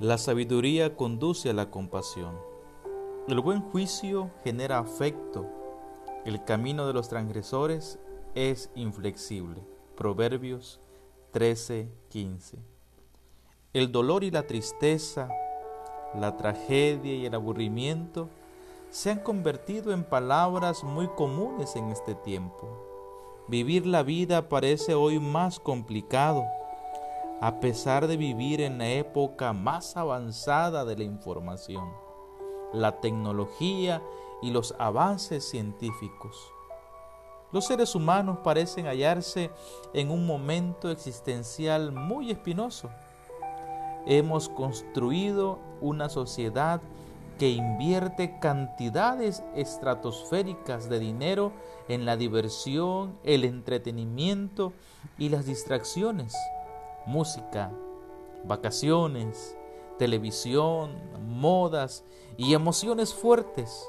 La sabiduría conduce a la compasión. El buen juicio genera afecto. El camino de los transgresores es inflexible. Proverbios 13:15. El dolor y la tristeza, la tragedia y el aburrimiento se han convertido en palabras muy comunes en este tiempo. Vivir la vida parece hoy más complicado a pesar de vivir en la época más avanzada de la información, la tecnología y los avances científicos. Los seres humanos parecen hallarse en un momento existencial muy espinoso. Hemos construido una sociedad que invierte cantidades estratosféricas de dinero en la diversión, el entretenimiento y las distracciones música, vacaciones, televisión, modas y emociones fuertes.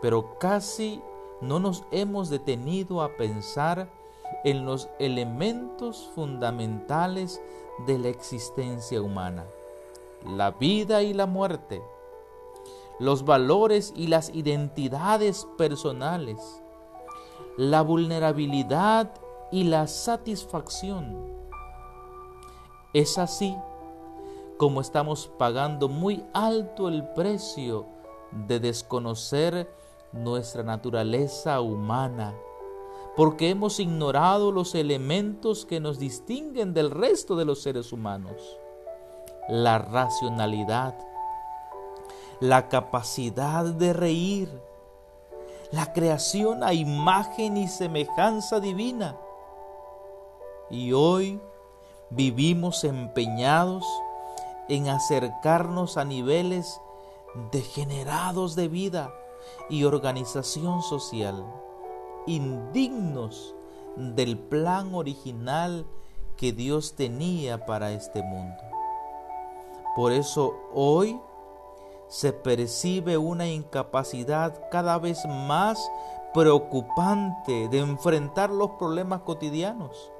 Pero casi no nos hemos detenido a pensar en los elementos fundamentales de la existencia humana, la vida y la muerte, los valores y las identidades personales, la vulnerabilidad y la satisfacción es así como estamos pagando muy alto el precio de desconocer nuestra naturaleza humana, porque hemos ignorado los elementos que nos distinguen del resto de los seres humanos. La racionalidad, la capacidad de reír, la creación a imagen y semejanza divina. Y hoy vivimos empeñados en acercarnos a niveles degenerados de vida y organización social, indignos del plan original que Dios tenía para este mundo. Por eso hoy se percibe una incapacidad cada vez más preocupante de enfrentar los problemas cotidianos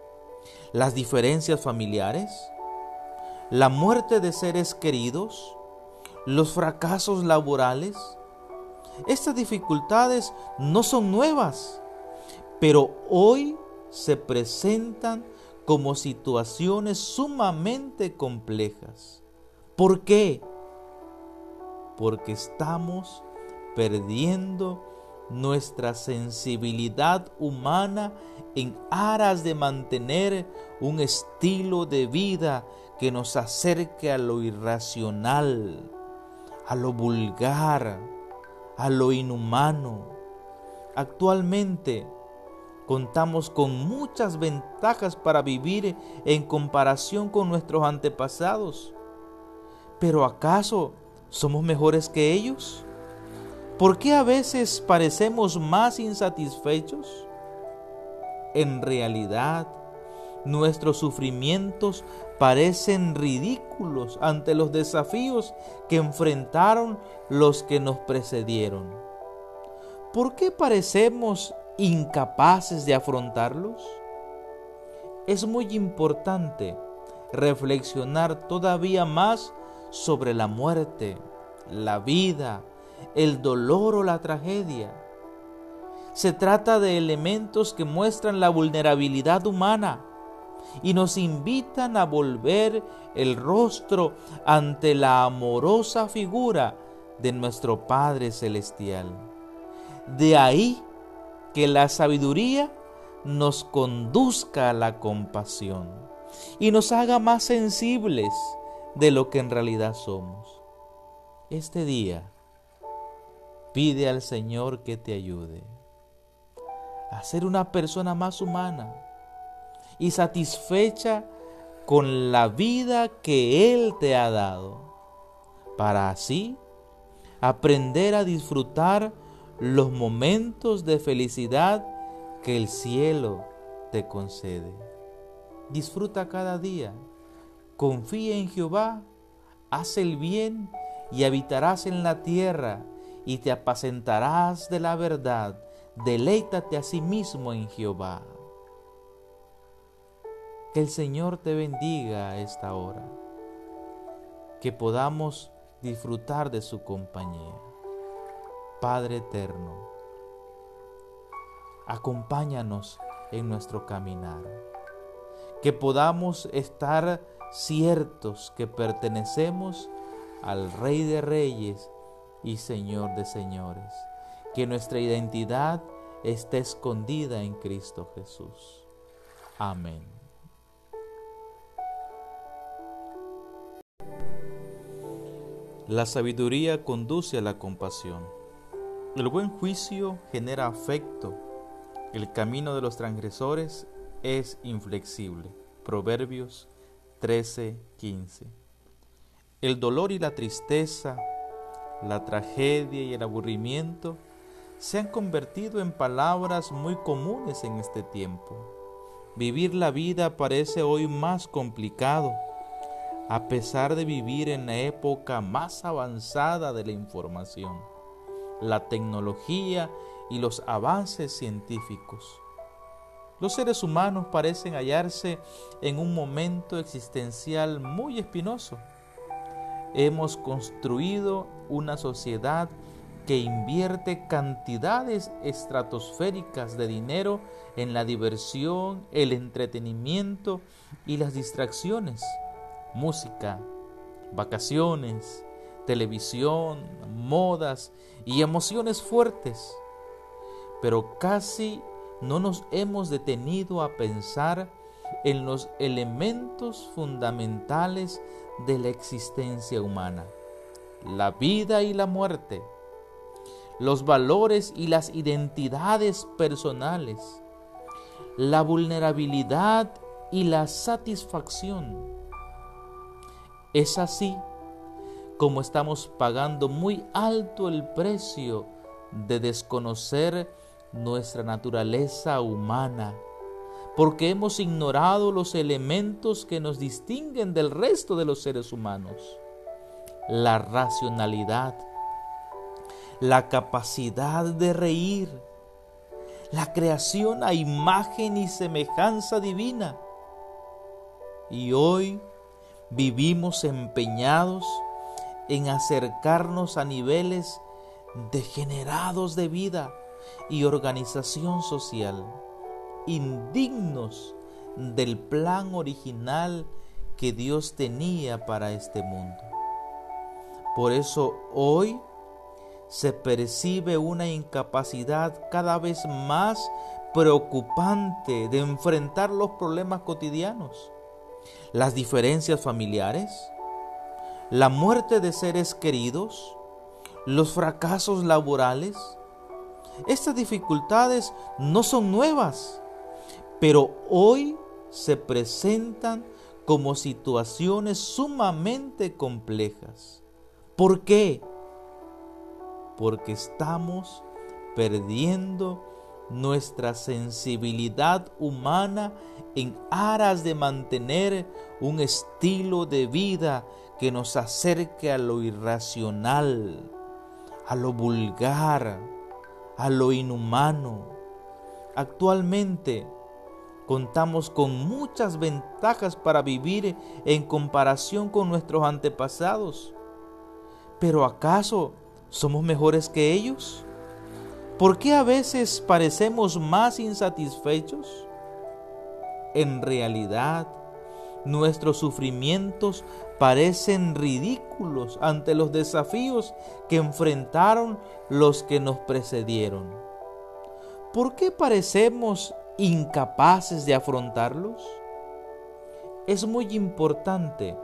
las diferencias familiares, la muerte de seres queridos, los fracasos laborales. Estas dificultades no son nuevas, pero hoy se presentan como situaciones sumamente complejas. ¿Por qué? Porque estamos perdiendo nuestra sensibilidad humana en aras de mantener un estilo de vida que nos acerque a lo irracional, a lo vulgar, a lo inhumano. Actualmente contamos con muchas ventajas para vivir en comparación con nuestros antepasados. Pero ¿acaso somos mejores que ellos? ¿Por qué a veces parecemos más insatisfechos? En realidad, nuestros sufrimientos parecen ridículos ante los desafíos que enfrentaron los que nos precedieron. ¿Por qué parecemos incapaces de afrontarlos? Es muy importante reflexionar todavía más sobre la muerte, la vida, el dolor o la tragedia. Se trata de elementos que muestran la vulnerabilidad humana y nos invitan a volver el rostro ante la amorosa figura de nuestro Padre Celestial. De ahí que la sabiduría nos conduzca a la compasión y nos haga más sensibles de lo que en realidad somos. Este día Pide al Señor que te ayude a ser una persona más humana y satisfecha con la vida que Él te ha dado, para así aprender a disfrutar los momentos de felicidad que el cielo te concede. Disfruta cada día, confía en Jehová, haz el bien y habitarás en la tierra y te apacentarás de la verdad. Deleítate a sí mismo en Jehová. Que el Señor te bendiga a esta hora. que podamos disfrutar de su compañía. Padre eterno, acompáñanos en nuestro caminar, que podamos estar ciertos que pertenecemos al Rey de Reyes y Señor de Señores, que nuestra identidad esté escondida en Cristo Jesús. Amén. La sabiduría conduce a la compasión. El buen juicio genera afecto. El camino de los transgresores es inflexible. Proverbios 13:15. El dolor y la tristeza, la tragedia y el aburrimiento se han convertido en palabras muy comunes en este tiempo. Vivir la vida parece hoy más complicado a pesar de vivir en la época más avanzada de la información, la tecnología y los avances científicos. Los seres humanos parecen hallarse en un momento existencial muy espinoso. Hemos construido una sociedad que invierte cantidades estratosféricas de dinero en la diversión, el entretenimiento y las distracciones música, vacaciones, televisión, modas y emociones fuertes. Pero casi no nos hemos detenido a pensar en los elementos fundamentales de la existencia humana, la vida y la muerte, los valores y las identidades personales, la vulnerabilidad y la satisfacción. Es así como estamos pagando muy alto el precio de desconocer nuestra naturaleza humana, porque hemos ignorado los elementos que nos distinguen del resto de los seres humanos. La racionalidad, la capacidad de reír, la creación a imagen y semejanza divina. Y hoy vivimos empeñados en acercarnos a niveles degenerados de vida y organización social, indignos del plan original que Dios tenía para este mundo. Por eso hoy se percibe una incapacidad cada vez más preocupante de enfrentar los problemas cotidianos las diferencias familiares, la muerte de seres queridos, los fracasos laborales. Estas dificultades no son nuevas, pero hoy se presentan como situaciones sumamente complejas. ¿Por qué? Porque estamos perdiendo nuestra sensibilidad humana en aras de mantener un estilo de vida que nos acerque a lo irracional, a lo vulgar, a lo inhumano. Actualmente contamos con muchas ventajas para vivir en comparación con nuestros antepasados. Pero ¿acaso somos mejores que ellos? ¿Por qué a veces parecemos más insatisfechos? En realidad, nuestros sufrimientos parecen ridículos ante los desafíos que enfrentaron los que nos precedieron. ¿Por qué parecemos incapaces de afrontarlos? Es muy importante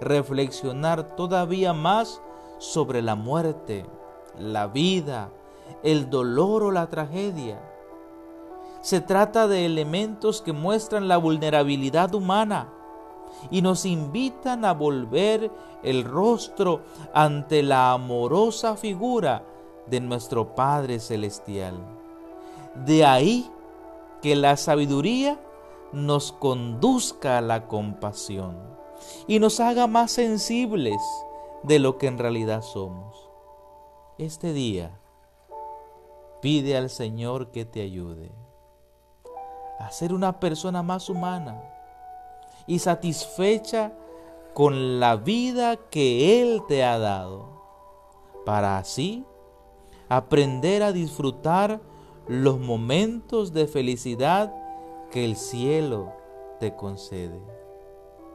reflexionar todavía más sobre la muerte, la vida, el dolor o la tragedia. Se trata de elementos que muestran la vulnerabilidad humana y nos invitan a volver el rostro ante la amorosa figura de nuestro Padre Celestial. De ahí que la sabiduría nos conduzca a la compasión y nos haga más sensibles de lo que en realidad somos. Este día Pide al Señor que te ayude a ser una persona más humana y satisfecha con la vida que Él te ha dado, para así aprender a disfrutar los momentos de felicidad que el cielo te concede.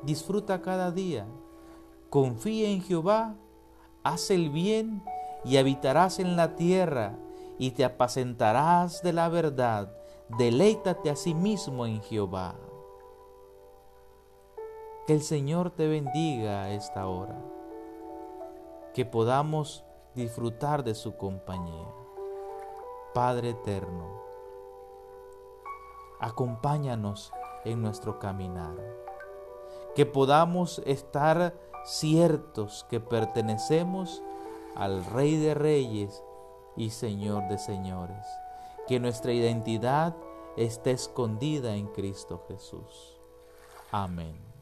Disfruta cada día, confía en Jehová, haz el bien y habitarás en la tierra y te apacentarás de la verdad. Deleítate a sí mismo en Jehová. Que el Señor te bendiga a esta hora. Que podamos disfrutar de su compañía. Padre eterno, acompáñanos en nuestro caminar. Que podamos estar ciertos que pertenecemos al Rey de Reyes y Señor de Señores. Que nuestra identidad esté escondida en Cristo Jesús. Amén.